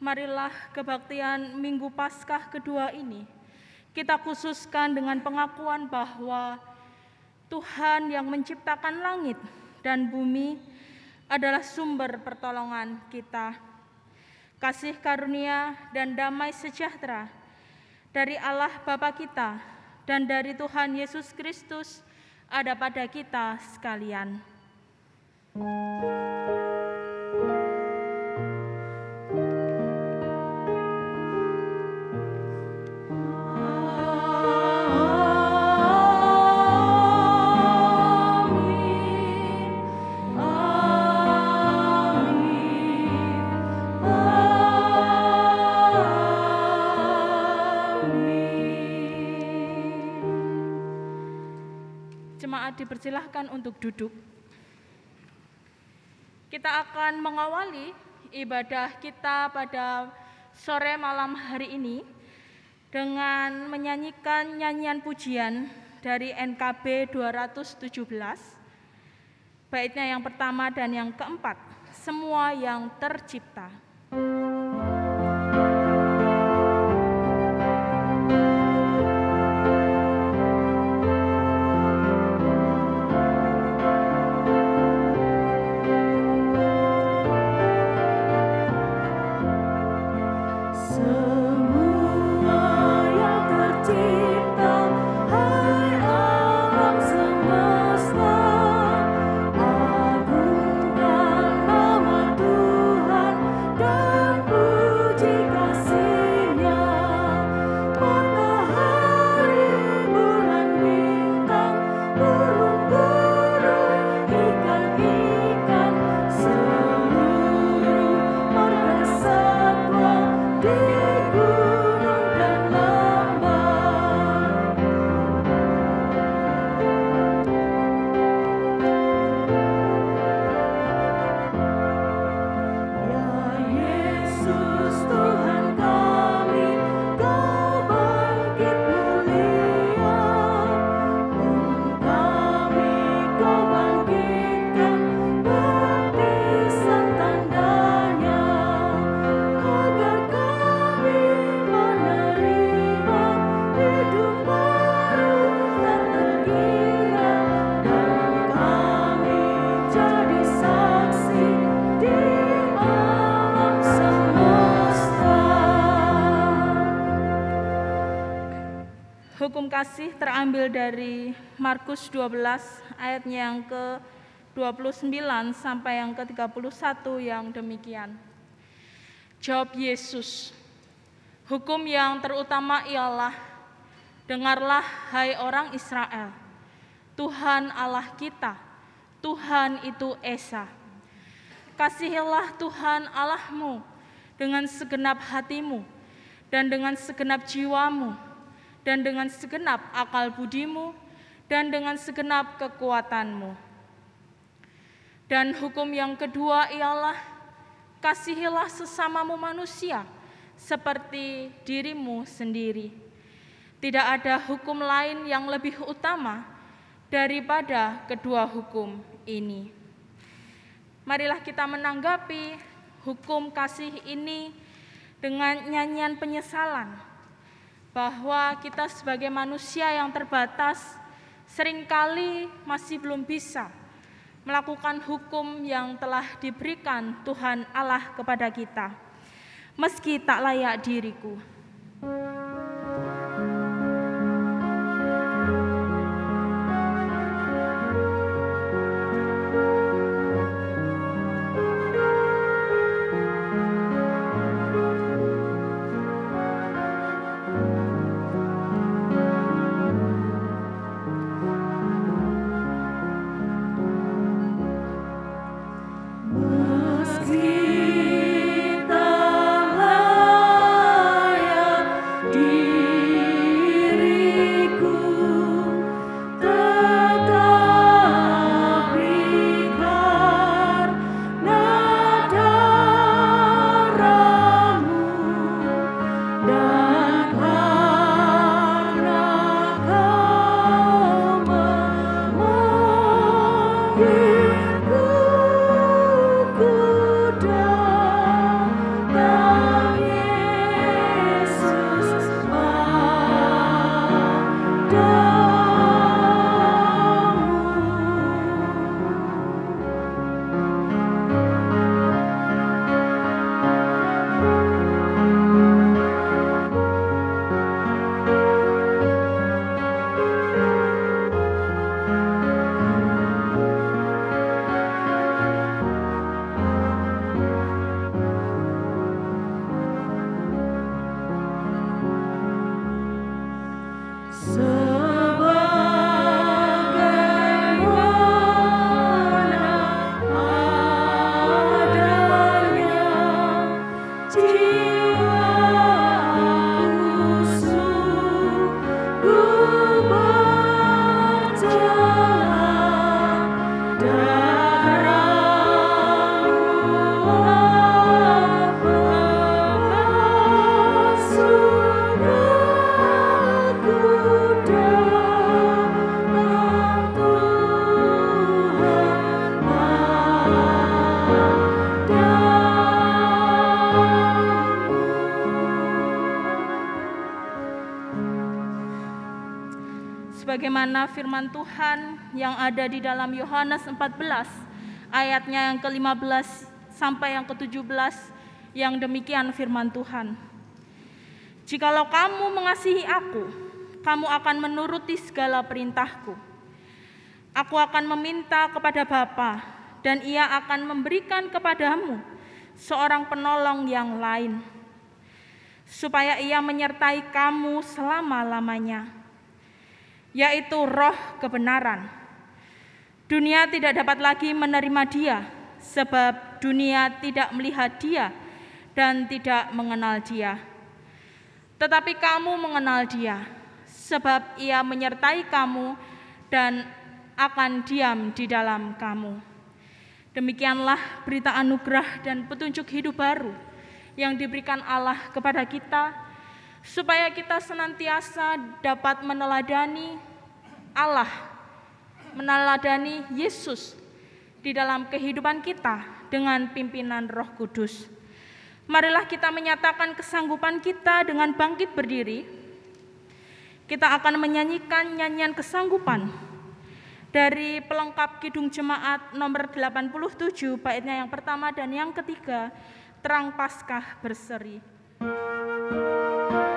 Marilah kebaktian Minggu Paskah kedua ini kita khususkan dengan pengakuan bahwa Tuhan yang menciptakan langit dan bumi adalah sumber pertolongan kita. Kasih karunia dan damai sejahtera dari Allah Bapa kita dan dari Tuhan Yesus Kristus ada pada kita sekalian. Jemaat dipersilahkan untuk duduk. Kita akan mengawali ibadah kita pada sore malam hari ini dengan menyanyikan nyanyian pujian dari NKB 217. Baitnya yang pertama dan yang keempat, semua yang tercipta. Terambil dari Markus 12 ayatnya yang ke-29 sampai yang ke-31 yang demikian. Jawab Yesus, hukum yang terutama ialah, dengarlah hai orang Israel, Tuhan Allah kita, Tuhan itu Esa. Kasihilah Tuhan Allahmu dengan segenap hatimu dan dengan segenap jiwamu dan dengan segenap akal budimu, dan dengan segenap kekuatanmu. Dan hukum yang kedua ialah kasihilah sesamamu manusia seperti dirimu sendiri. Tidak ada hukum lain yang lebih utama daripada kedua hukum ini. Marilah kita menanggapi hukum kasih ini dengan nyanyian penyesalan bahwa kita sebagai manusia yang terbatas sering kali masih belum bisa melakukan hukum yang telah diberikan Tuhan Allah kepada kita. Meski tak layak diriku. Sebagaimana firman Tuhan yang ada di dalam Yohanes 14 ayatnya yang ke-15 sampai yang ke-17 yang demikian firman Tuhan. Jikalau kamu mengasihi aku, kamu akan menuruti segala perintahku. Aku akan meminta kepada Bapa dan ia akan memberikan kepadamu seorang penolong yang lain supaya ia menyertai kamu selama-lamanya, yaitu roh kebenaran. Dunia tidak dapat lagi menerima dia, sebab dunia tidak melihat dia dan tidak mengenal dia. Tetapi kamu mengenal dia, sebab ia menyertai kamu dan akan diam di dalam kamu. Demikianlah berita anugerah dan petunjuk hidup baru yang diberikan Allah kepada kita, supaya kita senantiasa dapat meneladani Allah, meneladani Yesus di dalam kehidupan kita dengan pimpinan Roh Kudus. Marilah kita menyatakan kesanggupan kita dengan bangkit berdiri. Kita akan menyanyikan nyanyian kesanggupan dari pelengkap Kidung Jemaat nomor 87 baitnya yang pertama dan yang ketiga terang Paskah berseri. doa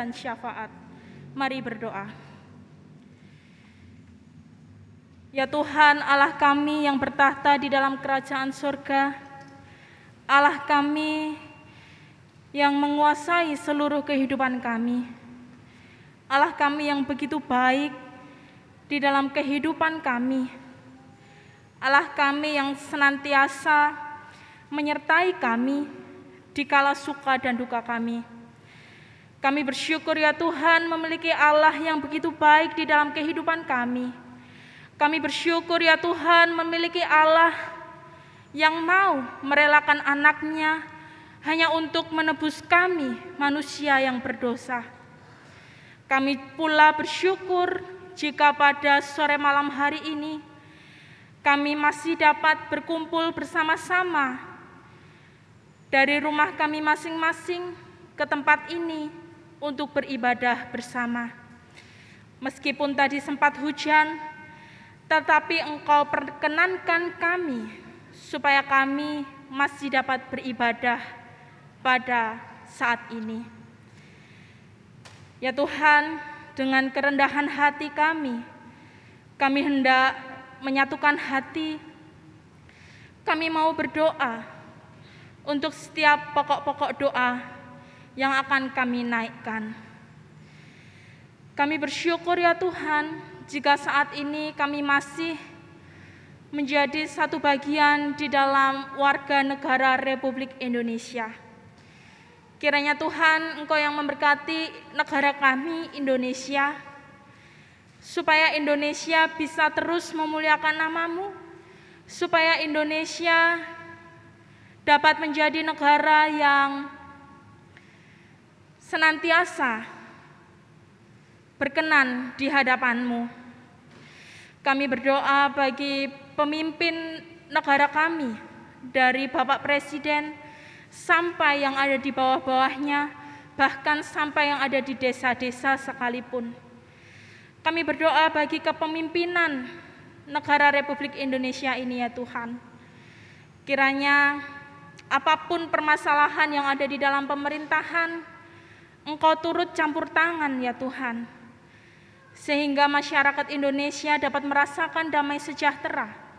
dan syafaat. Mari berdoa. Ya Tuhan, Allah kami yang bertahta di dalam kerajaan surga, Allah kami yang menguasai seluruh kehidupan kami, Allah kami yang begitu baik di dalam kehidupan kami, Allah kami yang senantiasa menyertai kami di kala suka dan duka kami. Kami bersyukur ya Tuhan memiliki Allah yang begitu baik di dalam kehidupan kami. Kami bersyukur ya Tuhan memiliki Allah yang mau merelakan anaknya hanya untuk menebus kami manusia yang berdosa. Kami pula bersyukur jika pada sore malam hari ini kami masih dapat berkumpul bersama-sama dari rumah kami masing-masing ke tempat ini untuk beribadah bersama. Meskipun tadi sempat hujan, tetapi Engkau perkenankan kami supaya kami masih dapat beribadah pada saat ini. Ya Tuhan, dengan kerendahan hati kami, kami hendak menyatukan hati. Kami mau berdoa untuk setiap pokok-pokok doa yang akan kami naikkan. Kami bersyukur ya Tuhan, jika saat ini kami masih menjadi satu bagian di dalam warga negara Republik Indonesia. Kiranya Tuhan Engkau yang memberkati negara kami Indonesia, supaya Indonesia bisa terus memuliakan namamu, supaya Indonesia dapat menjadi negara yang senantiasa berkenan di hadapanmu. Kami berdoa bagi pemimpin negara kami, dari Bapak Presiden sampai yang ada di bawah-bawahnya, bahkan sampai yang ada di desa-desa sekalipun. Kami berdoa bagi kepemimpinan negara Republik Indonesia ini ya Tuhan. Kiranya apa pun permasalahan yang ada di dalam pemerintahan, Engkau turut campur tangan ya Tuhan. Sehingga masyarakat Indonesia dapat merasakan damai sejahtera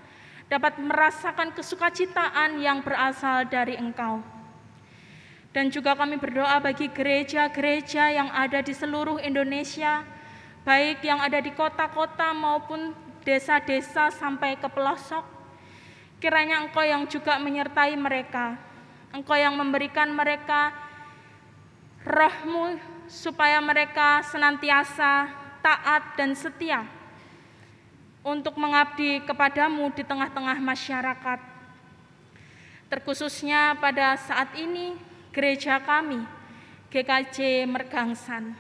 dapat merasakan kesukacitaan yang berasal dari Engkau. Dan juga kami berdoa bagi gereja-gereja yang ada di seluruh Indonesia, baik yang ada di kota-kota maupun desa-desa sampai ke pelosok. Kiranya Engkau yang juga menyertai mereka, Engkau yang memberikan mereka rohmu supaya mereka senantiasa taat dan setia untuk mengabdi kepadamu di tengah-tengah masyarakat. Terkhususnya pada saat ini gereja kami, GKJ Mergangsan.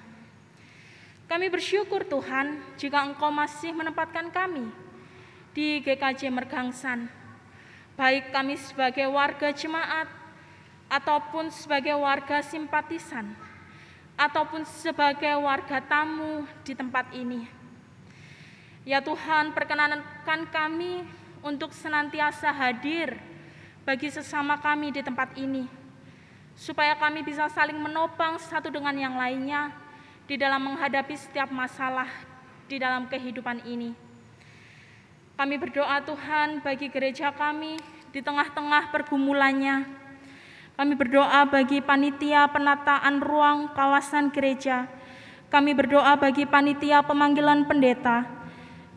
Kami bersyukur Tuhan jika Engkau masih menempatkan kami di GKJ Mergangsan, baik kami sebagai warga jemaat ataupun sebagai warga simpatisan ataupun sebagai warga tamu di tempat ini. Ya Tuhan, perkenankan kami untuk senantiasa hadir bagi sesama kami di tempat ini, supaya kami bisa saling menopang satu dengan yang lainnya di dalam menghadapi setiap masalah di dalam kehidupan ini. Kami berdoa Tuhan bagi gereja kami di tengah-tengah pergumulannya. Kami berdoa bagi panitia penataan ruang kawasan gereja. Kami berdoa bagi panitia pemanggilan pendeta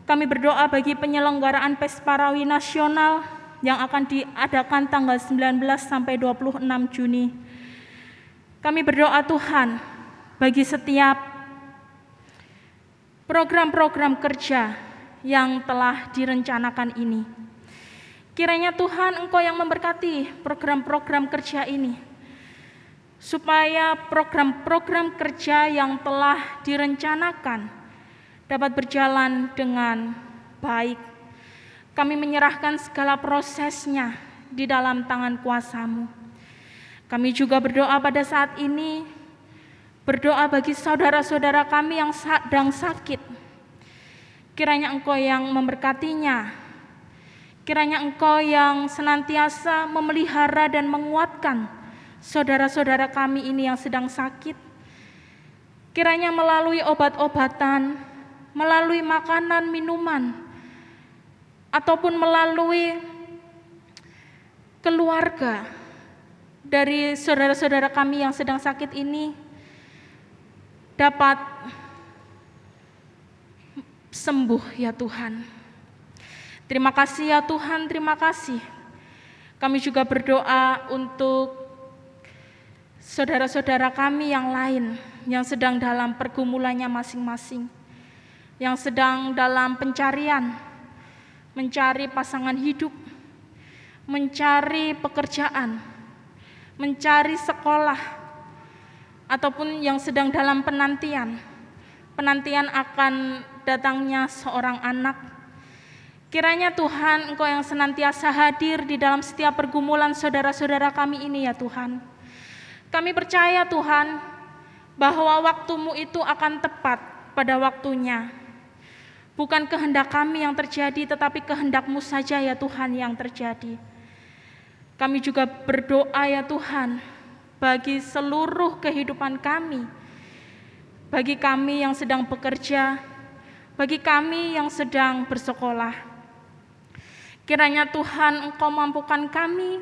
kami berdoa bagi penyelenggaraan Pesparawi Nasional yang akan diadakan tanggal 19 sampai 26 Juni. Kami berdoa Tuhan bagi setiap program-program kerja yang telah direncanakan ini. Kiranya Tuhan Engkau yang memberkati program-program kerja ini, supaya program-program kerja yang telah direncanakan dapat berjalan dengan baik. Kami menyerahkan segala prosesnya di dalam tangan kuasamu. Kami juga berdoa pada saat ini, berdoa bagi saudara-saudara kami yang sedang sakit. Kiranya engkau yang memberkatinya, kiranya engkau yang senantiasa memelihara dan menguatkan saudara-saudara kami ini yang sedang sakit. Kiranya melalui obat-obatan, melalui makanan, minuman, ataupun melalui keluarga dari saudara-saudara kami yang sedang sakit ini dapat sembuh ya Tuhan. Terima kasih ya Tuhan, terima kasih. Kami juga berdoa untuk saudara-saudara kami yang lain yang sedang dalam pergumulannya masing-masing yang sedang dalam pencarian, mencari pasangan hidup, mencari pekerjaan, mencari sekolah, ataupun yang sedang dalam penantian, penantian akan datangnya seorang anak. Kiranya Tuhan Engkau yang senantiasa hadir di dalam setiap pergumulan saudara-saudara kami ini ya Tuhan. Kami percaya Tuhan bahwa waktumu itu akan tepat pada waktunya. Bukan kehendak kami yang terjadi tetapi kehendakmu saja ya Tuhan yang terjadi. Kami juga berdoa ya Tuhan bagi seluruh kehidupan kami, bagi kami yang sedang bekerja, bagi kami yang sedang bersekolah. Kiranya Tuhan Engkau mampukan kami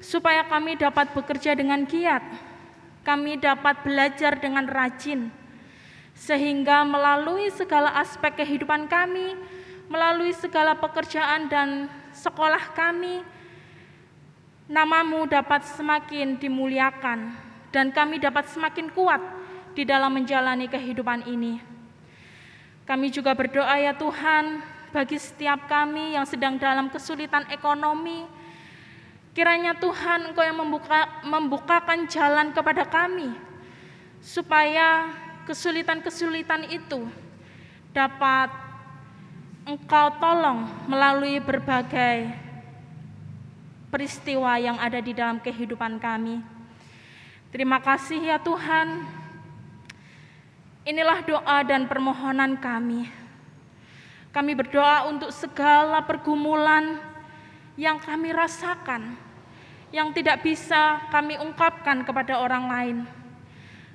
supaya kami dapat bekerja dengan giat, kami dapat belajar dengan rajin, sehingga melalui segala aspek kehidupan kami, melalui segala pekerjaan dan sekolah kami, namamu dapat semakin dimuliakan dan kami dapat semakin kuat di dalam menjalani kehidupan ini. Kami juga berdoa ya Tuhan bagi setiap kami yang sedang dalam kesulitan ekonomi. Kiranya Tuhan Engkau yang membuka, membukakan jalan kepada kami supaya kesulitan-kesulitan itu dapat Engkau tolong melalui berbagai peristiwa yang ada di dalam kehidupan kami. Terima kasih ya Tuhan. Inilah doa dan permohonan kami. Kami berdoa untuk segala pergumulan yang kami rasakan, yang tidak bisa kami ungkapkan kepada orang lain.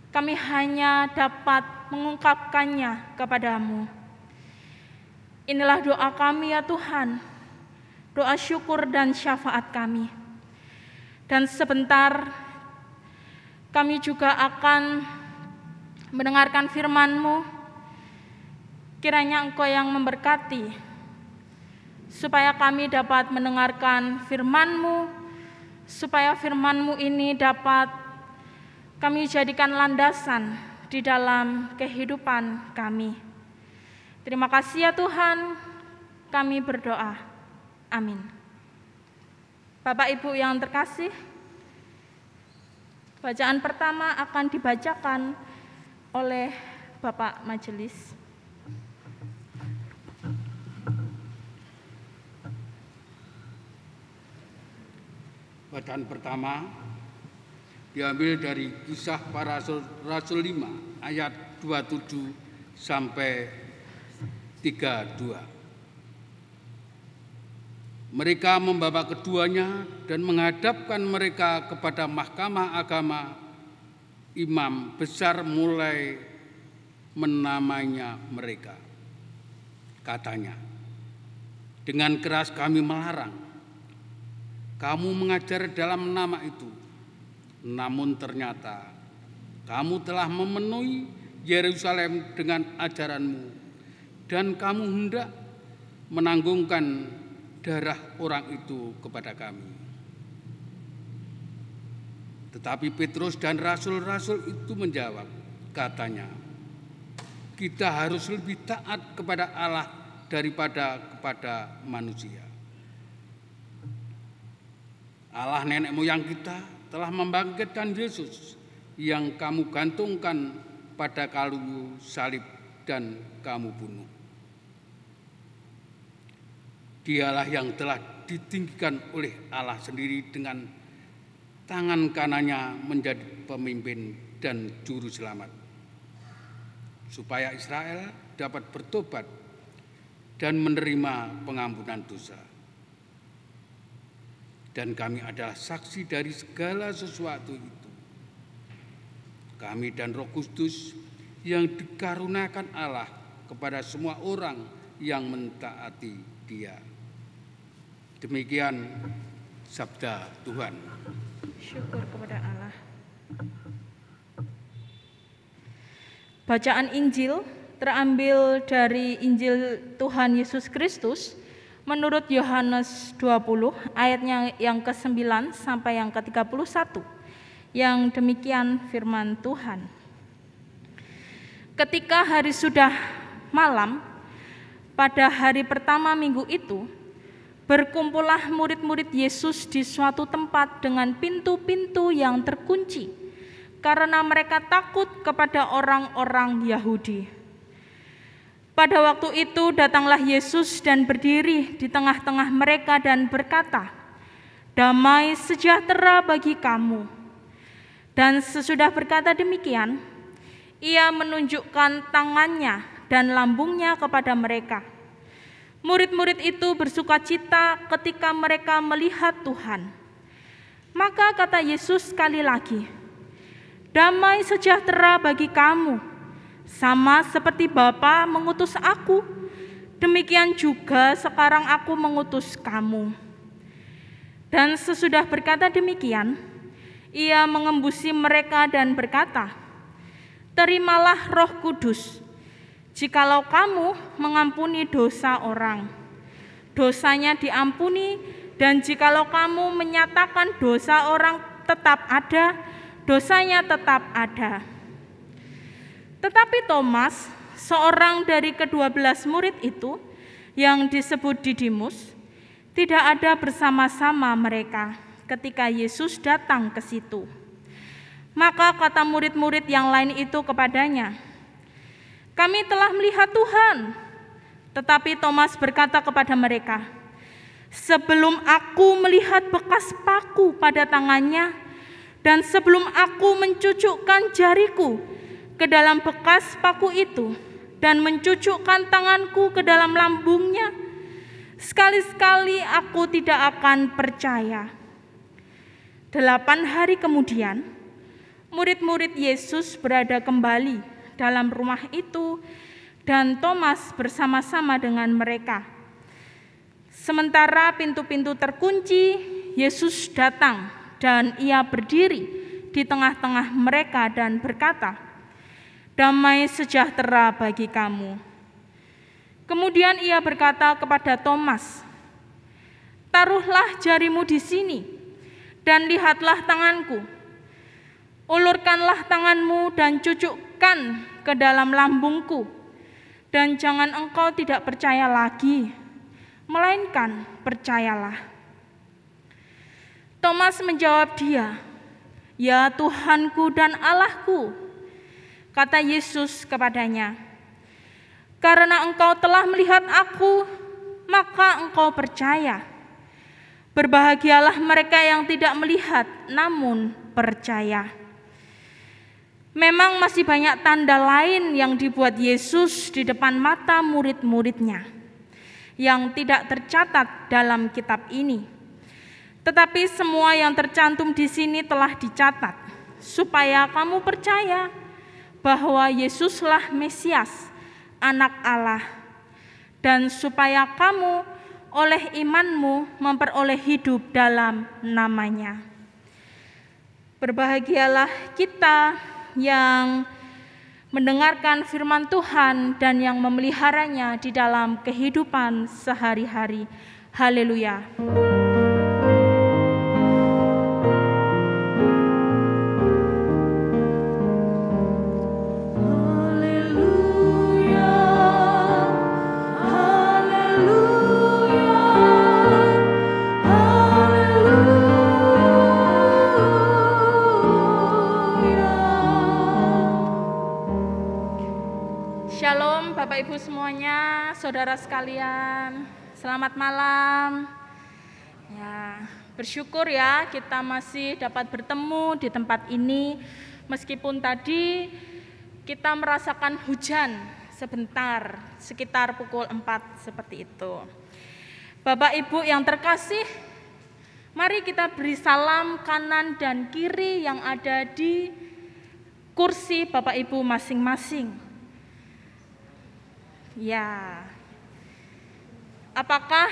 Kami hanya dapat mengungkapkannya kepadamu. Inilah doa kami ya Tuhan doa syukur dan syafaat kami. Dan sebentar kami juga akan mendengarkan firman-Mu. Kiranya Engkau yang memberkati, supaya kami dapat mendengarkan firman-Mu, supaya firman-Mu ini dapat kami jadikan landasan di dalam kehidupan kami. Terima kasih ya Tuhan, kami berdoa. Amin. Bapak Ibu yang terkasih, bacaan pertama akan dibacakan oleh Bapak Majelis. Bacaan pertama diambil dari kisah para rasul, rasul 5 ayat 27 sampai 32. Mereka membawa keduanya dan menghadapkan mereka kepada mahkamah agama. Imam besar mulai menamanya mereka. Katanya, dengan keras kami melarang. Kamu mengajar dalam nama itu. Namun ternyata kamu telah memenuhi Yerusalem dengan ajaranmu dan kamu hendak menanggungkan darah orang itu kepada kami. Tetapi Petrus dan rasul-rasul itu menjawab, katanya, kita harus lebih taat kepada Allah daripada kepada manusia. Allah nenek moyang kita telah membangkitkan Yesus yang kamu gantungkan pada kalu salib dan kamu bunuh. Dialah yang telah ditinggikan oleh Allah sendiri dengan tangan kanannya menjadi pemimpin dan juru selamat. Supaya Israel dapat bertobat dan menerima pengampunan dosa. Dan kami adalah saksi dari segala sesuatu itu. Kami dan Roh Kudus yang dikarunakan Allah kepada semua orang yang mentaati Dia. Demikian sabda Tuhan. Syukur kepada Allah. Bacaan Injil terambil dari Injil Tuhan Yesus Kristus menurut Yohanes 20 ayatnya yang ke-9 sampai yang ke-31. Yang demikian firman Tuhan. Ketika hari sudah malam, pada hari pertama minggu itu, Berkumpullah murid-murid Yesus di suatu tempat dengan pintu-pintu yang terkunci, karena mereka takut kepada orang-orang Yahudi. Pada waktu itu datanglah Yesus dan berdiri di tengah-tengah mereka dan berkata, "Damai sejahtera bagi kamu." Dan sesudah berkata demikian, ia menunjukkan tangannya dan lambungnya kepada mereka. Murid-murid itu bersuka cita ketika mereka melihat Tuhan. Maka kata Yesus sekali lagi, "Damai sejahtera bagi kamu." Sama seperti Bapa mengutus aku, demikian juga sekarang aku mengutus kamu. Dan sesudah berkata demikian, ia mengembusi mereka dan berkata, Terimalah roh kudus, jikalau kamu mengampuni dosa orang, dosanya diampuni, dan jikalau kamu menyatakan dosa orang tetap ada, dosanya tetap ada. Tetapi Thomas, seorang dari kedua belas murid itu, yang disebut Didimus, tidak ada bersama-sama mereka ketika Yesus datang ke situ. Maka kata murid-murid yang lain itu kepadanya, "Kami telah melihat Tuhan." Tetapi Thomas berkata kepada mereka, "Sebelum aku melihat bekas paku pada tangannya, dan sebelum aku mencucukkan jariku ke dalam bekas paku itu dan mencucukkan tanganku ke dalam lambungnya, sekali-sekali aku tidak akan percaya. Delapan hari kemudian, murid-murid Yesus berada kembali dalam rumah itu, dan Thomas bersama-sama dengan mereka. Sementara pintu-pintu terkunci, Yesus datang dan ia berdiri di tengah-tengah mereka dan berkata, damai sejahtera bagi kamu. Kemudian ia berkata kepada Thomas, Taruhlah jarimu di sini, dan lihatlah tanganku. Ulurkanlah tanganmu dan cucukkan ke dalam lambungku, dan jangan engkau tidak percaya lagi, melainkan percayalah. Thomas menjawab dia, Ya Tuhanku dan Allahku. Kata Yesus kepadanya, "Karena engkau telah melihat Aku, maka engkau percaya. Berbahagialah mereka yang tidak melihat, namun percaya." Memang masih banyak tanda lain yang dibuat Yesus di depan mata murid-muridnya yang tidak tercatat dalam kitab ini. Tetapi semua yang tercantum di sini telah dicatat supaya kamu percaya bahwa Yesuslah Mesias, anak Allah, dan supaya kamu oleh imanmu memperoleh hidup dalam namanya. Berbahagialah kita yang mendengarkan firman Tuhan dan yang memeliharanya di dalam kehidupan sehari-hari. Haleluya. Bapak Ibu semuanya, saudara sekalian, selamat malam. Ya, bersyukur ya kita masih dapat bertemu di tempat ini meskipun tadi kita merasakan hujan sebentar sekitar pukul 4 seperti itu. Bapak Ibu yang terkasih, mari kita beri salam kanan dan kiri yang ada di kursi Bapak Ibu masing-masing. Ya. Apakah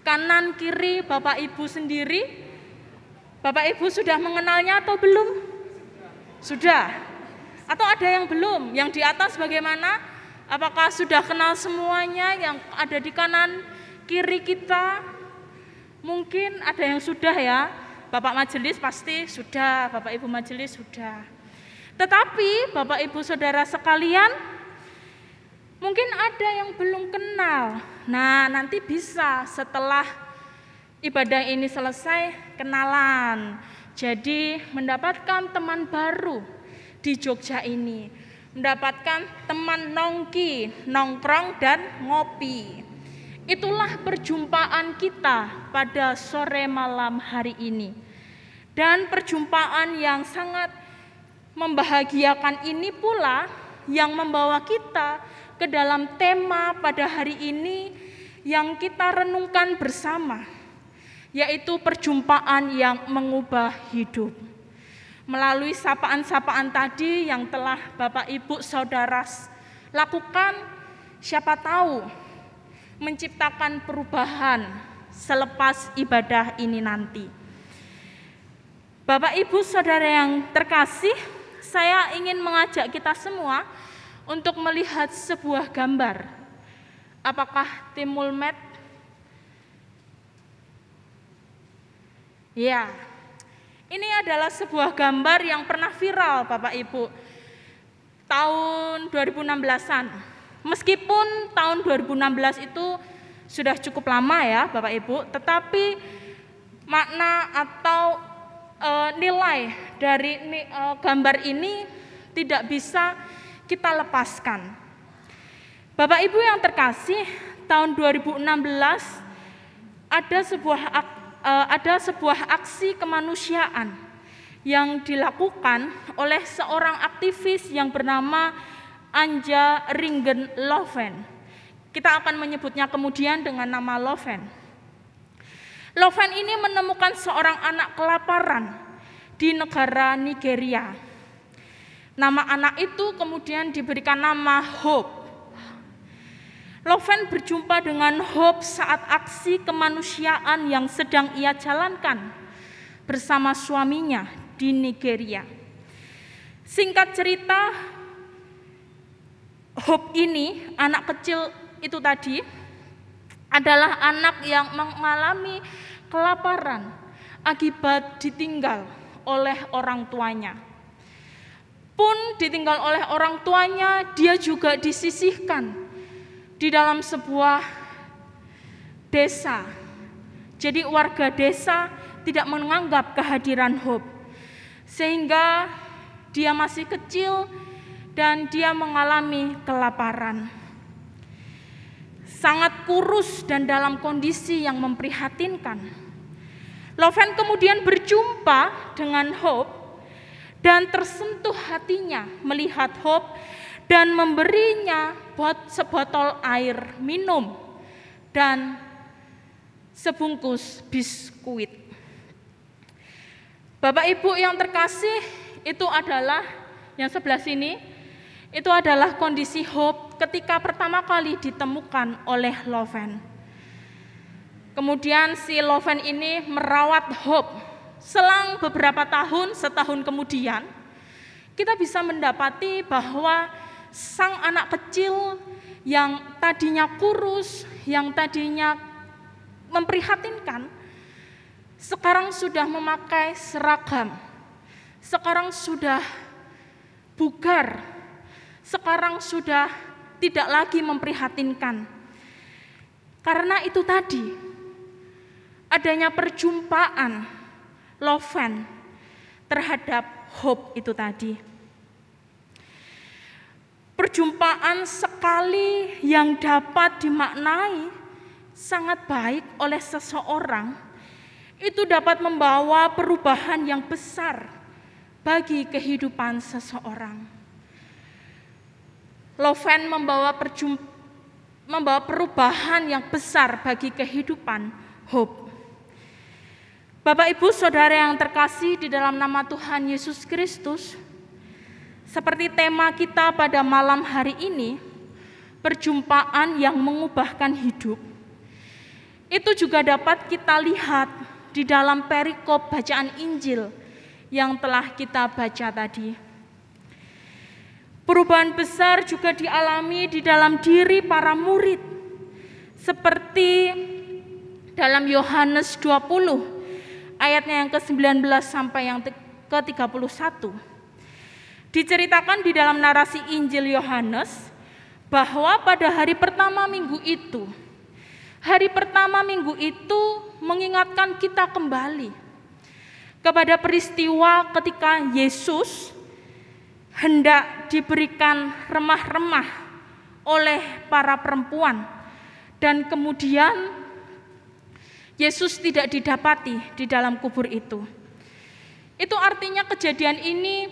kanan kiri Bapak Ibu sendiri? Bapak Ibu sudah mengenalnya atau belum? Sudah. Atau ada yang belum? Yang di atas bagaimana? Apakah sudah kenal semuanya yang ada di kanan kiri kita? Mungkin ada yang sudah ya. Bapak majelis pasti sudah, Bapak Ibu majelis sudah. Tetapi Bapak Ibu Saudara sekalian, Mungkin ada yang belum kenal. Nah, nanti bisa setelah ibadah ini selesai kenalan. Jadi mendapatkan teman baru di Jogja ini. mendapatkan teman nongki, nongkrong dan ngopi. Itulah perjumpaan kita pada sore malam hari ini. Dan perjumpaan yang sangat membahagiakan ini pula yang membawa kita ke dalam tema pada hari ini yang kita renungkan bersama, yaitu perjumpaan yang mengubah hidup. Melalui sapaan-sapaan tadi yang telah Bapak Ibu Saudara lakukan, siapa tahu menciptakan perubahan selepas ibadah ini nanti. Bapak, ibu, saudara yang terkasih, saya ingin mengajak kita semua untuk melihat sebuah gambar. Apakah timul met? Ya, ini adalah sebuah gambar yang pernah viral, Bapak Ibu, tahun 2016-an. Meskipun tahun 2016 itu sudah cukup lama ya Bapak Ibu, tetapi makna atau e, nilai dari e, gambar ini tidak bisa kita lepaskan. Bapak Ibu yang terkasih, tahun 2016 ada sebuah e, ada sebuah aksi kemanusiaan yang dilakukan oleh seorang aktivis yang bernama Anja Ringen Loven. Kita akan menyebutnya kemudian dengan nama Loven. Loven ini menemukan seorang anak kelaparan di negara Nigeria. Nama anak itu kemudian diberikan nama Hope. Loven berjumpa dengan Hope saat aksi kemanusiaan yang sedang ia jalankan bersama suaminya di Nigeria. Singkat cerita, Hope ini, anak kecil itu tadi, adalah anak yang mengalami kelaparan akibat ditinggal oleh orang tuanya. Pun ditinggal oleh orang tuanya, dia juga disisihkan di dalam sebuah desa. Jadi warga desa tidak menganggap kehadiran Hope. Sehingga dia masih kecil, dan dia mengalami kelaparan. Sangat kurus dan dalam kondisi yang memprihatinkan. Loven kemudian berjumpa dengan Hope dan tersentuh hatinya melihat Hope dan memberinya buat sebotol air minum dan sebungkus biskuit. Bapak Ibu yang terkasih, itu adalah yang sebelah sini itu adalah kondisi Hope ketika pertama kali ditemukan oleh Loven. Kemudian si Loven ini merawat Hope. Selang beberapa tahun, setahun kemudian, kita bisa mendapati bahwa sang anak kecil yang tadinya kurus, yang tadinya memprihatinkan, sekarang sudah memakai seragam, sekarang sudah bugar, sekarang sudah tidak lagi memprihatinkan. Karena itu tadi, adanya perjumpaan Loven terhadap hope itu tadi. Perjumpaan sekali yang dapat dimaknai sangat baik oleh seseorang itu dapat membawa perubahan yang besar bagi kehidupan seseorang. Loven membawa membawa perubahan yang besar bagi kehidupan Hope. Bapak Ibu Saudara yang terkasih di dalam nama Tuhan Yesus Kristus, seperti tema kita pada malam hari ini, perjumpaan yang mengubahkan hidup. Itu juga dapat kita lihat di dalam perikop bacaan Injil yang telah kita baca tadi. Perubahan besar juga dialami di dalam diri para murid. Seperti dalam Yohanes 20 ayatnya yang ke-19 sampai yang ke-31. Diceritakan di dalam narasi Injil Yohanes bahwa pada hari pertama minggu itu, hari pertama minggu itu mengingatkan kita kembali kepada peristiwa ketika Yesus hendak diberikan remah-remah oleh para perempuan, dan kemudian Yesus tidak didapati di dalam kubur itu. Itu artinya kejadian ini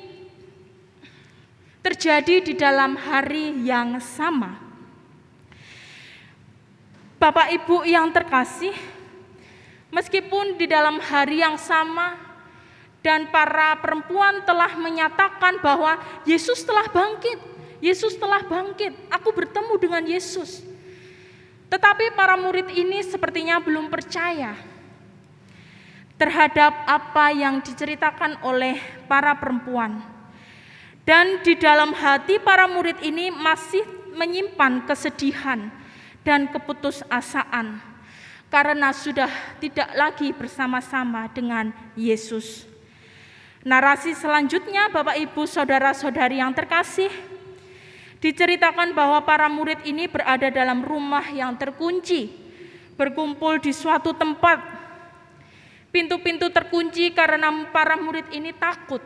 terjadi di dalam hari yang sama. Bapak Ibu yang terkasih, meskipun di dalam hari yang sama dan para perempuan telah menyatakan bahwa Yesus telah bangkit, Yesus telah bangkit, aku bertemu dengan Yesus. Tetapi para murid ini sepertinya belum percaya terhadap apa yang diceritakan oleh para perempuan. Dan di dalam hati para murid ini masih menyimpan kesedihan dan keputusasaan karena sudah tidak lagi bersama-sama dengan Yesus. Narasi selanjutnya, Bapak, Ibu, saudara-saudari yang terkasih, diceritakan bahwa para murid ini berada dalam rumah yang terkunci, berkumpul di suatu tempat. Pintu-pintu terkunci karena para murid ini takut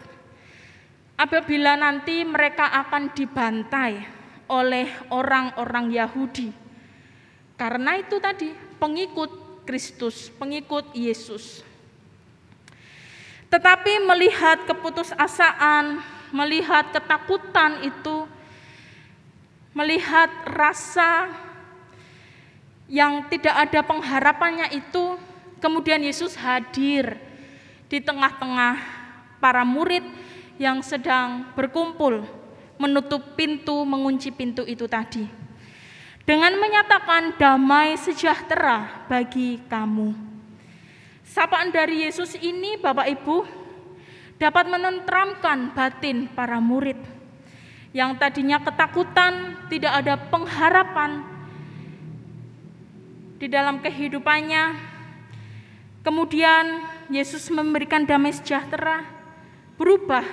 apabila nanti mereka akan dibantai oleh orang-orang Yahudi karena itu tadi pengikut Kristus, pengikut Yesus. Tetapi melihat keputusasaan, melihat ketakutan itu, melihat rasa yang tidak ada pengharapannya itu, kemudian Yesus hadir di tengah-tengah para murid yang sedang berkumpul, menutup pintu, mengunci pintu itu tadi dengan menyatakan damai sejahtera bagi kamu. Sapaan dari Yesus ini, Bapak Ibu, dapat menentramkan batin para murid yang tadinya ketakutan, tidak ada pengharapan di dalam kehidupannya. Kemudian Yesus memberikan damai sejahtera, berubah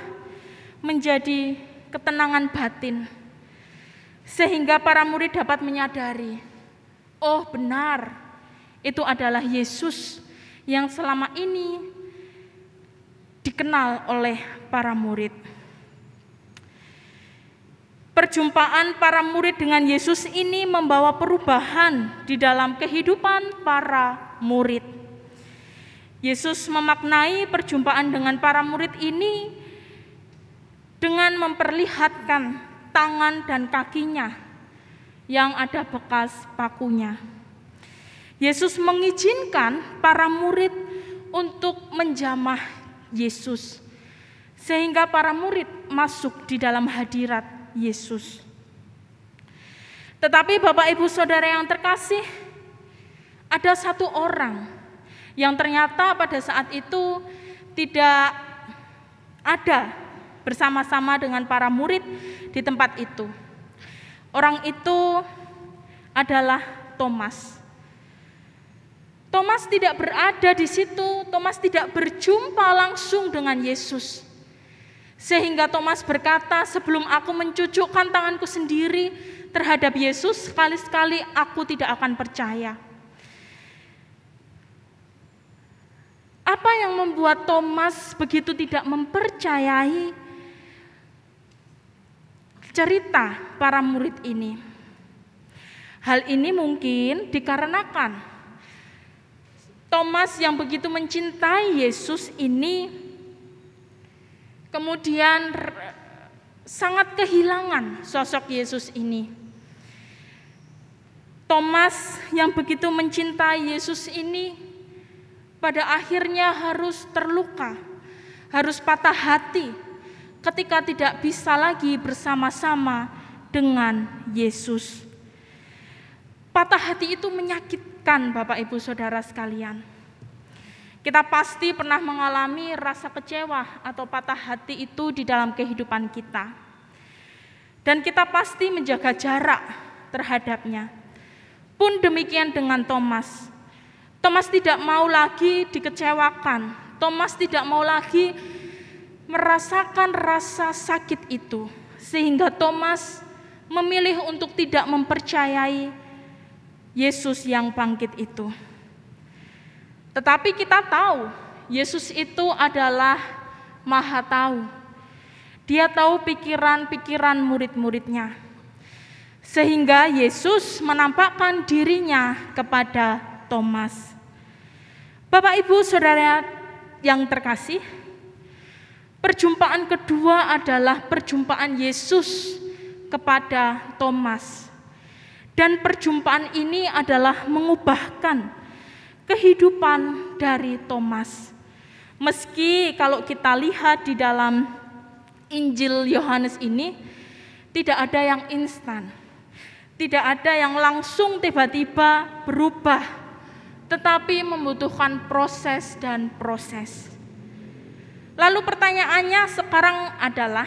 menjadi ketenangan batin sehingga para murid dapat menyadari, oh benar, itu adalah Yesus yang selama ini dikenal oleh para murid. Perjumpaan para murid dengan Yesus ini membawa perubahan di dalam kehidupan para murid. Yesus memaknai perjumpaan dengan para murid ini dengan memperlihatkan tangan dan kakinya yang ada bekas pakunya. Yesus mengizinkan para murid untuk menjamah Yesus, sehingga para murid masuk di dalam hadirat Yesus. Tetapi, Bapak, Ibu, saudara yang terkasih, ada satu orang yang ternyata pada saat itu tidak ada bersama-sama dengan para murid di tempat itu. Orang itu adalah Thomas. Thomas tidak berada di situ, Thomas tidak berjumpa langsung dengan Yesus. Sehingga Thomas berkata, "Sebelum aku mencucukkan tanganku sendiri terhadap Yesus, sekali-sekali aku tidak akan percaya." Apa yang membuat Thomas begitu tidak mempercayai cerita para murid ini. Hal ini mungkin dikarenakan Thomas yang begitu mencintai Yesus ini kemudian sangat kehilangan sosok Yesus ini. Thomas yang begitu mencintai Yesus ini pada akhirnya harus terluka, harus patah hati ketika tidak bisa lagi bersama-sama dengan Yesus. Patah hati itu menyakitkan Bapak Ibu Saudara sekalian. Kita pasti pernah mengalami rasa kecewa atau patah hati itu di dalam kehidupan kita. Dan kita pasti menjaga jarak terhadapnya. Pun demikian dengan Thomas. Thomas tidak mau lagi dikecewakan. Thomas tidak mau lagi merasakan rasa sakit itu, sehingga Thomas memilih untuk tidak mempercayai Yesus yang bangkit itu. Tetapi kita tahu, Yesus itu adalah Maha Tahu, Dia tahu pikiran-pikiran murid-muridnya. Sehingga Yesus menampakkan dirinya kepada Thomas. Bapak Ibu Saudara yang terkasih, perjumpaan kedua adalah perjumpaan Yesus kepada Thomas. Dan perjumpaan ini adalah mengubahkan kehidupan dari Thomas. Meski kalau kita lihat di dalam Injil Yohanes ini tidak ada yang instan tidak ada yang langsung tiba-tiba berubah, tetapi membutuhkan proses dan proses. Lalu pertanyaannya sekarang adalah,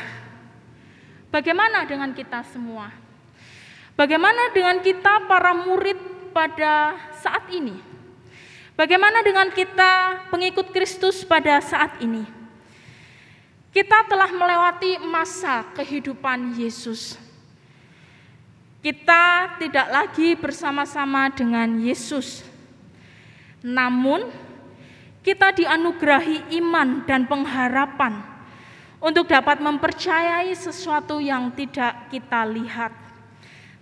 bagaimana dengan kita semua? Bagaimana dengan kita para murid pada saat ini? Bagaimana dengan kita pengikut Kristus pada saat ini? Kita telah melewati masa kehidupan Yesus kita tidak lagi bersama-sama dengan Yesus. Namun, kita dianugerahi iman dan pengharapan untuk dapat mempercayai sesuatu yang tidak kita lihat.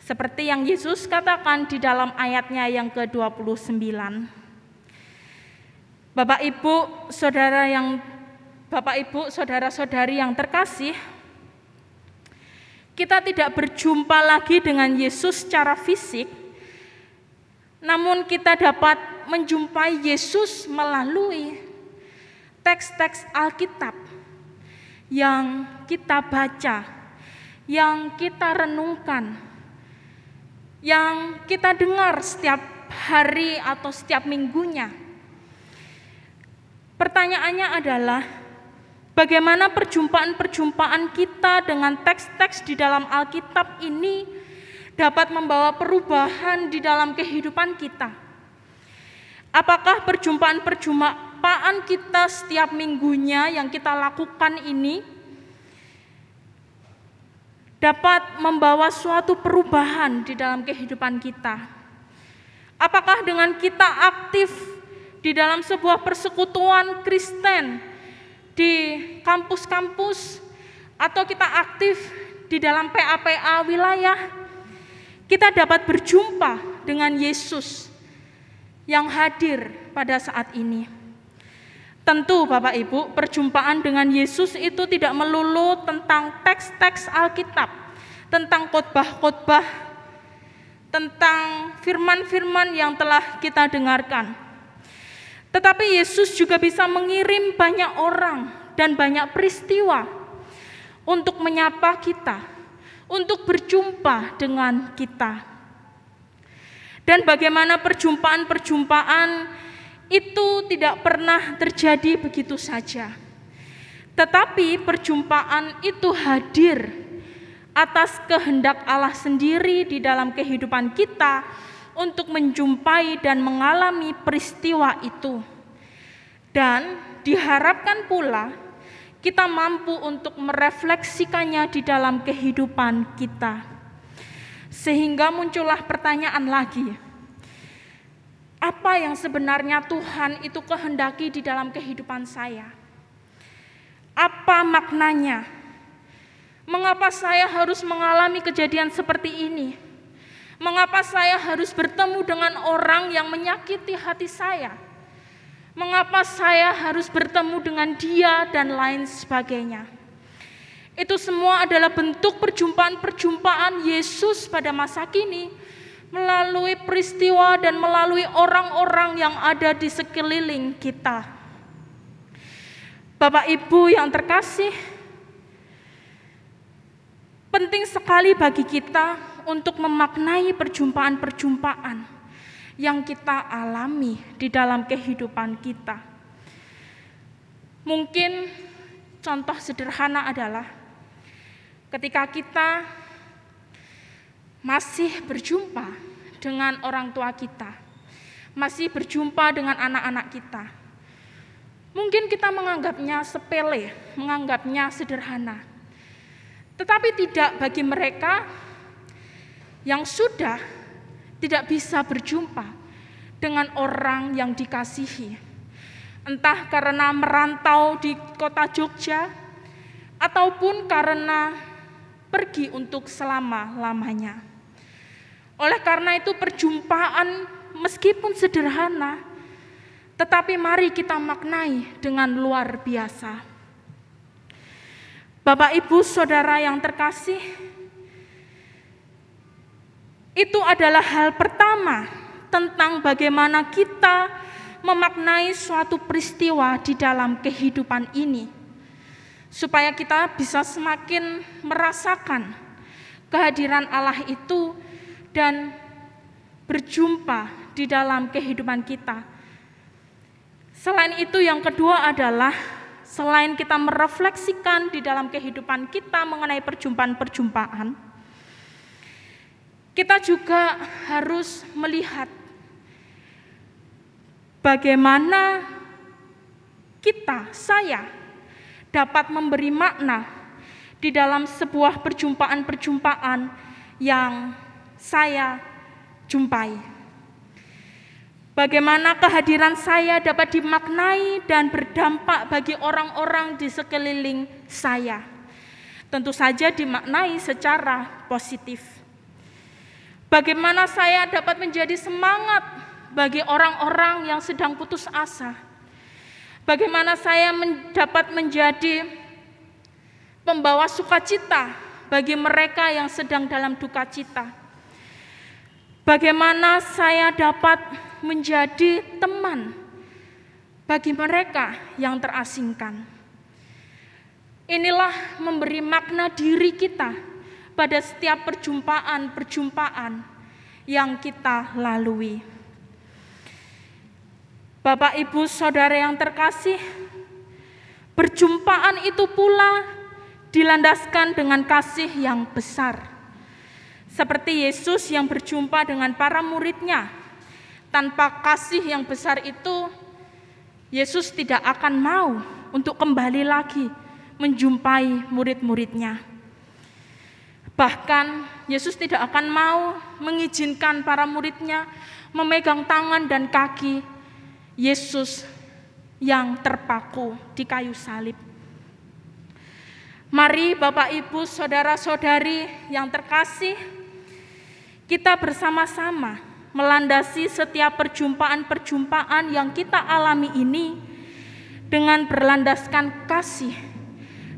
Seperti yang Yesus katakan di dalam ayatnya yang ke-29. Bapak Ibu, Saudara yang Bapak Ibu, saudara-saudari yang terkasih, kita tidak berjumpa lagi dengan Yesus secara fisik, namun kita dapat menjumpai Yesus melalui teks-teks Alkitab yang kita baca, yang kita renungkan, yang kita dengar setiap hari atau setiap minggunya. Pertanyaannya adalah, Bagaimana perjumpaan-perjumpaan kita dengan teks-teks di dalam Alkitab ini dapat membawa perubahan di dalam kehidupan kita? Apakah perjumpaan-perjumpaan kita setiap minggunya yang kita lakukan ini dapat membawa suatu perubahan di dalam kehidupan kita? Apakah dengan kita aktif di dalam sebuah persekutuan Kristen? di kampus-kampus atau kita aktif di dalam PAPA wilayah, kita dapat berjumpa dengan Yesus yang hadir pada saat ini. Tentu Bapak Ibu, perjumpaan dengan Yesus itu tidak melulu tentang teks-teks Alkitab, tentang khotbah-khotbah, tentang firman-firman yang telah kita dengarkan. Tetapi Yesus juga bisa mengirim banyak orang dan banyak peristiwa untuk menyapa kita, untuk berjumpa dengan kita. Dan bagaimana perjumpaan-perjumpaan itu tidak pernah terjadi begitu saja. Tetapi perjumpaan itu hadir atas kehendak Allah sendiri di dalam kehidupan kita untuk menjumpai dan mengalami peristiwa itu. Dan diharapkan pula kita mampu untuk merefleksikannya di dalam kehidupan kita. Sehingga muncullah pertanyaan lagi. Apa yang sebenarnya Tuhan itu kehendaki di dalam kehidupan saya? Apa maknanya? Mengapa saya harus mengalami kejadian seperti ini? Mengapa saya harus bertemu dengan orang yang menyakiti hati saya? Mengapa saya harus bertemu dengan dia dan lain sebagainya? Itu semua adalah bentuk perjumpaan-perjumpaan Yesus pada masa kini melalui peristiwa dan melalui orang-orang yang ada di sekeliling kita. Bapak Ibu yang terkasih, penting sekali bagi kita untuk memaknai perjumpaan-perjumpaan yang kita alami di dalam kehidupan kita. Mungkin contoh sederhana adalah ketika kita masih berjumpa dengan orang tua kita, masih berjumpa dengan anak-anak kita. Mungkin kita menganggapnya sepele, menganggapnya sederhana. Tetapi tidak bagi mereka yang sudah tidak bisa berjumpa dengan orang yang dikasihi. Entah karena merantau di kota Jogja, ataupun karena pergi untuk selama-lamanya. Oleh karena itu perjumpaan meskipun sederhana, tetapi mari kita maknai dengan luar biasa. Bapak, Ibu, Saudara yang terkasih, itu adalah hal pertama tentang bagaimana kita memaknai suatu peristiwa di dalam kehidupan ini, supaya kita bisa semakin merasakan kehadiran Allah itu dan berjumpa di dalam kehidupan kita. Selain itu, yang kedua adalah selain kita merefleksikan di dalam kehidupan kita mengenai perjumpaan-perjumpaan, kita juga harus melihat bagaimana kita, saya, dapat memberi makna di dalam sebuah perjumpaan-perjumpaan yang saya jumpai. Bagaimana kehadiran saya dapat dimaknai dan berdampak bagi orang-orang di sekeliling saya. Tentu saja dimaknai secara positif. Bagaimana saya dapat menjadi semangat bagi orang-orang yang sedang putus asa. Bagaimana saya dapat menjadi pembawa sukacita bagi mereka yang sedang dalam duka cita. Bagaimana saya dapat menjadi teman bagi mereka yang terasingkan. Inilah memberi makna diri kita pada setiap perjumpaan-perjumpaan yang kita lalui. Bapak, Ibu, Saudara yang terkasih, perjumpaan itu pula dilandaskan dengan kasih yang besar. Seperti Yesus yang berjumpa dengan para muridnya, tanpa kasih yang besar itu, Yesus tidak akan mau untuk kembali lagi menjumpai murid-muridnya. Bahkan Yesus tidak akan mau mengizinkan para muridnya memegang tangan dan kaki Yesus yang terpaku di kayu salib. Mari Bapak Ibu, saudara-saudari yang terkasih, kita bersama-sama melandasi setiap perjumpaan-perjumpaan yang kita alami ini dengan berlandaskan kasih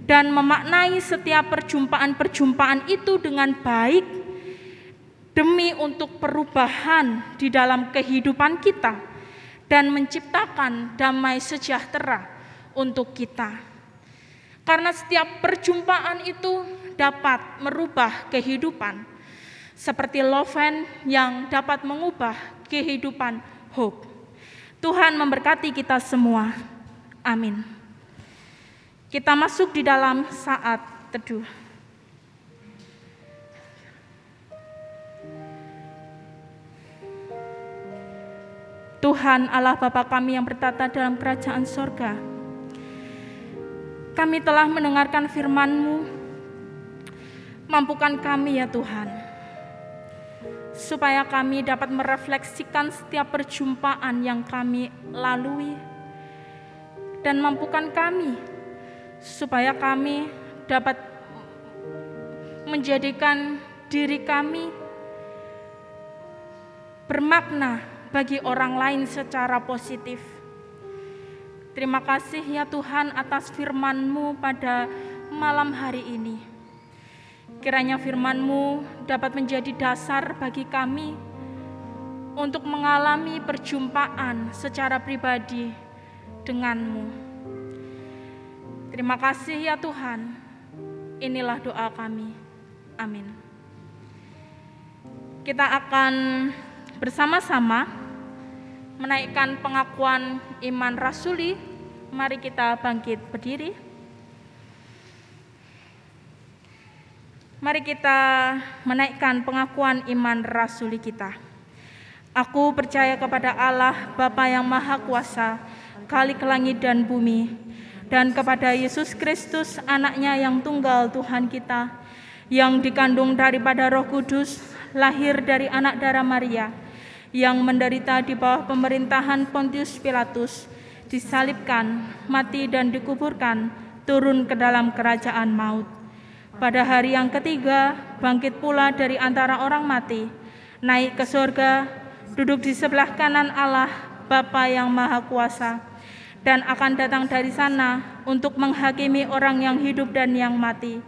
dan memaknai setiap perjumpaan-perjumpaan itu dengan baik demi untuk perubahan di dalam kehidupan kita dan menciptakan damai sejahtera untuk kita. Karena setiap perjumpaan itu dapat merubah kehidupan, seperti Loven yang dapat mengubah kehidupan Hope. Tuhan memberkati kita semua. Amin. Kita masuk di dalam saat teduh. Tuhan Allah Bapa kami yang bertata dalam kerajaan sorga. Kami telah mendengarkan firman-Mu. Mampukan kami ya Tuhan. Supaya kami dapat merefleksikan setiap perjumpaan yang kami lalui. Dan mampukan kami supaya kami dapat menjadikan diri kami bermakna bagi orang lain secara positif. Terima kasih ya Tuhan atas firman-Mu pada malam hari ini. Kiranya firman-Mu dapat menjadi dasar bagi kami untuk mengalami perjumpaan secara pribadi dengan-Mu. Terima kasih ya Tuhan. Inilah doa kami. Amin. Kita akan bersama-sama menaikkan pengakuan iman rasuli. Mari kita bangkit berdiri. Mari kita menaikkan pengakuan iman rasuli kita. Aku percaya kepada Allah, Bapa yang Maha Kuasa, kali ke langit dan bumi, dan kepada Yesus Kristus anaknya yang tunggal Tuhan kita yang dikandung daripada roh kudus lahir dari anak darah Maria yang menderita di bawah pemerintahan Pontius Pilatus disalibkan, mati dan dikuburkan turun ke dalam kerajaan maut. Pada hari yang ketiga, bangkit pula dari antara orang mati, naik ke surga, duduk di sebelah kanan Allah, Bapa yang Maha Kuasa, dan akan datang dari sana untuk menghakimi orang yang hidup dan yang mati.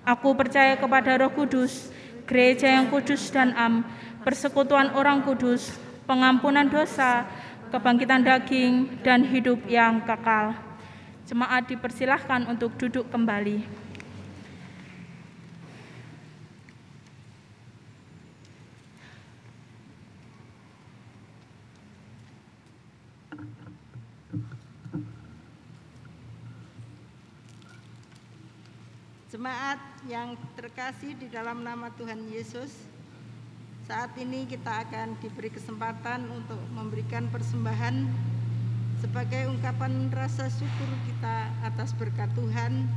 Aku percaya kepada Roh Kudus, gereja yang kudus dan am, persekutuan orang kudus, pengampunan dosa, kebangkitan daging, dan hidup yang kekal. Jemaat dipersilahkan untuk duduk kembali. Jemaat yang terkasih di dalam nama Tuhan Yesus, saat ini kita akan diberi kesempatan untuk memberikan persembahan sebagai ungkapan rasa syukur kita atas berkat Tuhan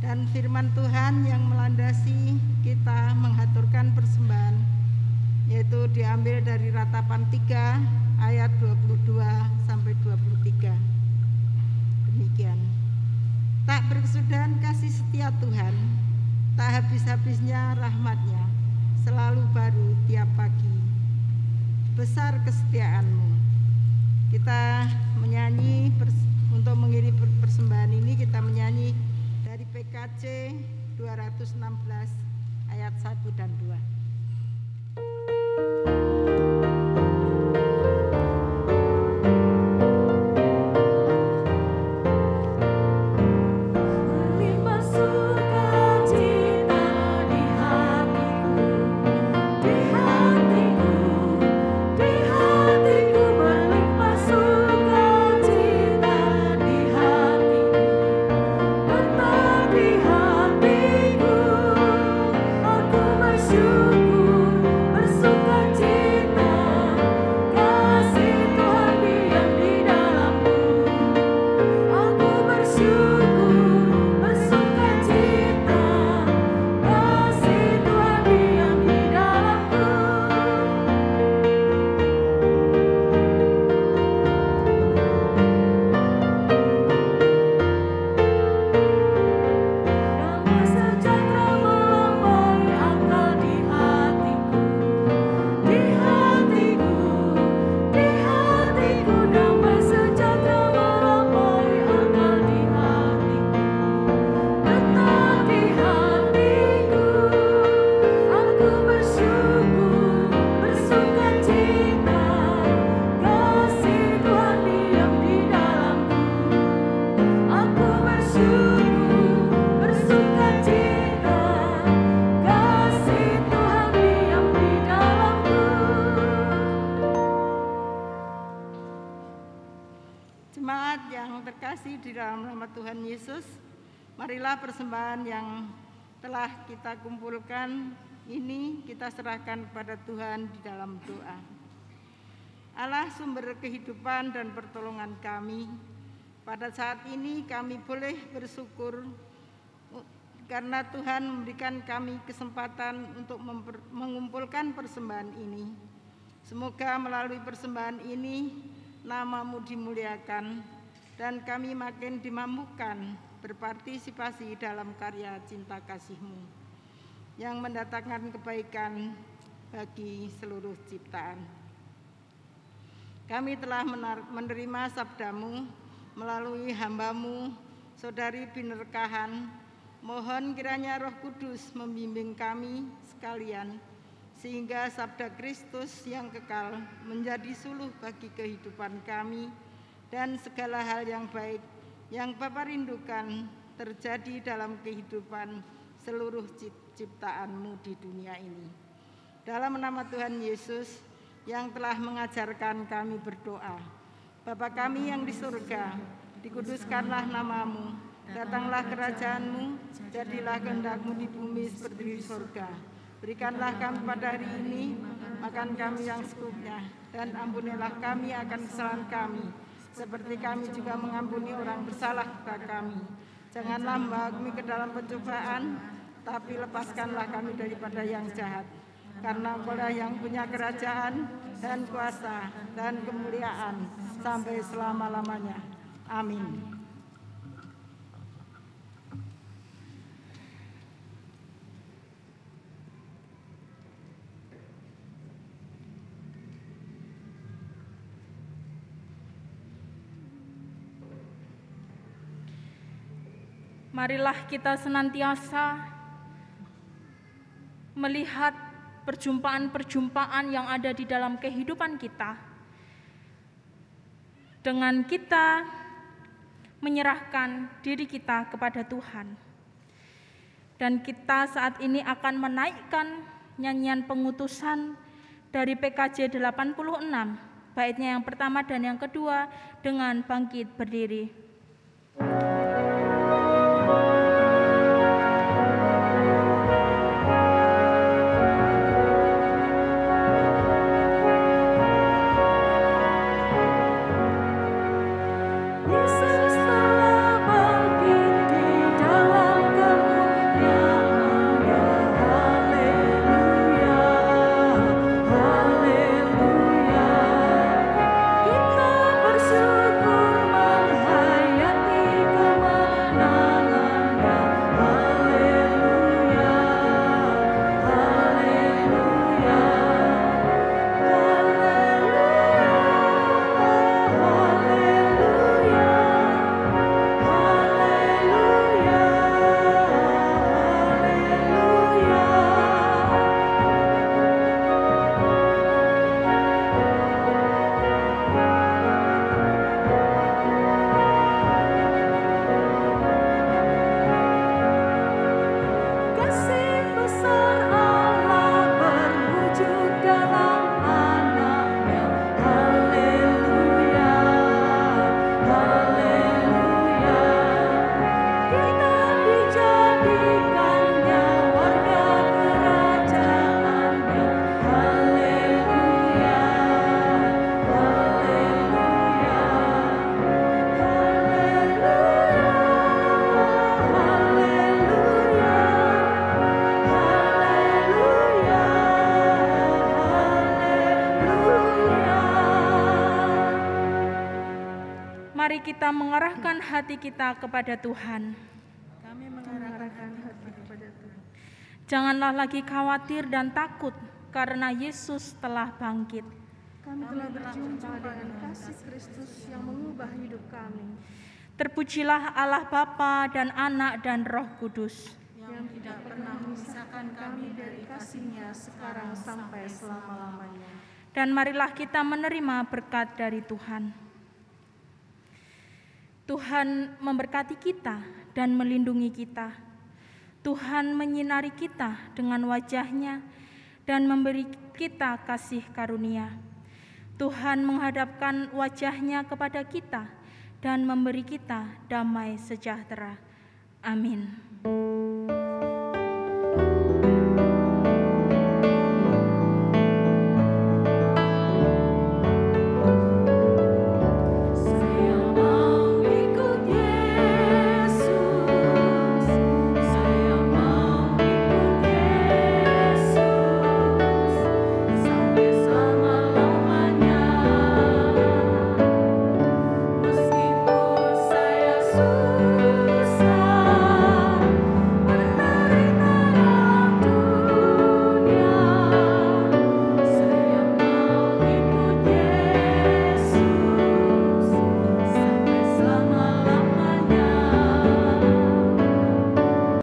dan firman Tuhan yang melandasi kita menghaturkan persembahan yaitu diambil dari ratapan 3 ayat 22 sampai 23 demikian tak berkesudahan kasih setia Tuhan tak habis-habisnya rahmatnya selalu baru tiap pagi besar kesetiaanmu kita menyanyi untuk mengirim persembahan ini kita menyanyi dari PKC 216 ayat 1 dan 2. Serahkan kepada Tuhan di dalam doa. Allah sumber kehidupan dan pertolongan kami, pada saat ini kami boleh bersyukur karena Tuhan memberikan kami kesempatan untuk mengumpulkan persembahan ini. Semoga melalui persembahan ini namamu dimuliakan dan kami makin dimampukan berpartisipasi dalam karya cinta kasihmu yang mendatangkan kebaikan bagi seluruh ciptaan. Kami telah menerima sabdamu melalui hambamu, Saudari Binerkahan, mohon kiranya roh kudus membimbing kami sekalian, sehingga sabda Kristus yang kekal menjadi suluh bagi kehidupan kami dan segala hal yang baik yang Bapak rindukan terjadi dalam kehidupan seluruh ciptaanmu di dunia ini. Dalam nama Tuhan Yesus yang telah mengajarkan kami berdoa. Bapa kami yang di surga, dikuduskanlah namamu, datanglah kerajaanmu, jadilah kehendakmu di bumi seperti di surga. Berikanlah kami pada hari ini makan kami yang secukupnya, dan ampunilah kami akan kesalahan kami, seperti kami juga mengampuni orang bersalah kepada kami. Janganlah membawa kami ke dalam pencobaan, tapi lepaskanlah kami daripada yang jahat. Karena engkaulah yang punya kerajaan dan kuasa dan kemuliaan sampai selama-lamanya. Amin. Marilah kita senantiasa melihat perjumpaan-perjumpaan yang ada di dalam kehidupan kita. Dengan kita menyerahkan diri kita kepada Tuhan. Dan kita saat ini akan menaikkan nyanyian pengutusan dari PKJ 86, baitnya yang pertama dan yang kedua dengan bangkit berdiri. Kita mengarahkan hati kita kepada Tuhan. Kami mengarahkan hati kepada Tuhan. Janganlah lagi khawatir dan takut karena Yesus telah bangkit. Kami telah berjumpa dengan kasih Kristus yang mengubah hidup kami. Terpujilah Allah Bapa dan Anak dan Roh Kudus. Yang tidak pernah memisahkan kami dari kasihnya sekarang sampai selama-lamanya. Dan marilah kita menerima berkat dari Tuhan. Tuhan memberkati kita dan melindungi kita. Tuhan menyinari kita dengan wajahnya dan memberi kita kasih karunia. Tuhan menghadapkan wajahnya kepada kita dan memberi kita damai sejahtera. Amin.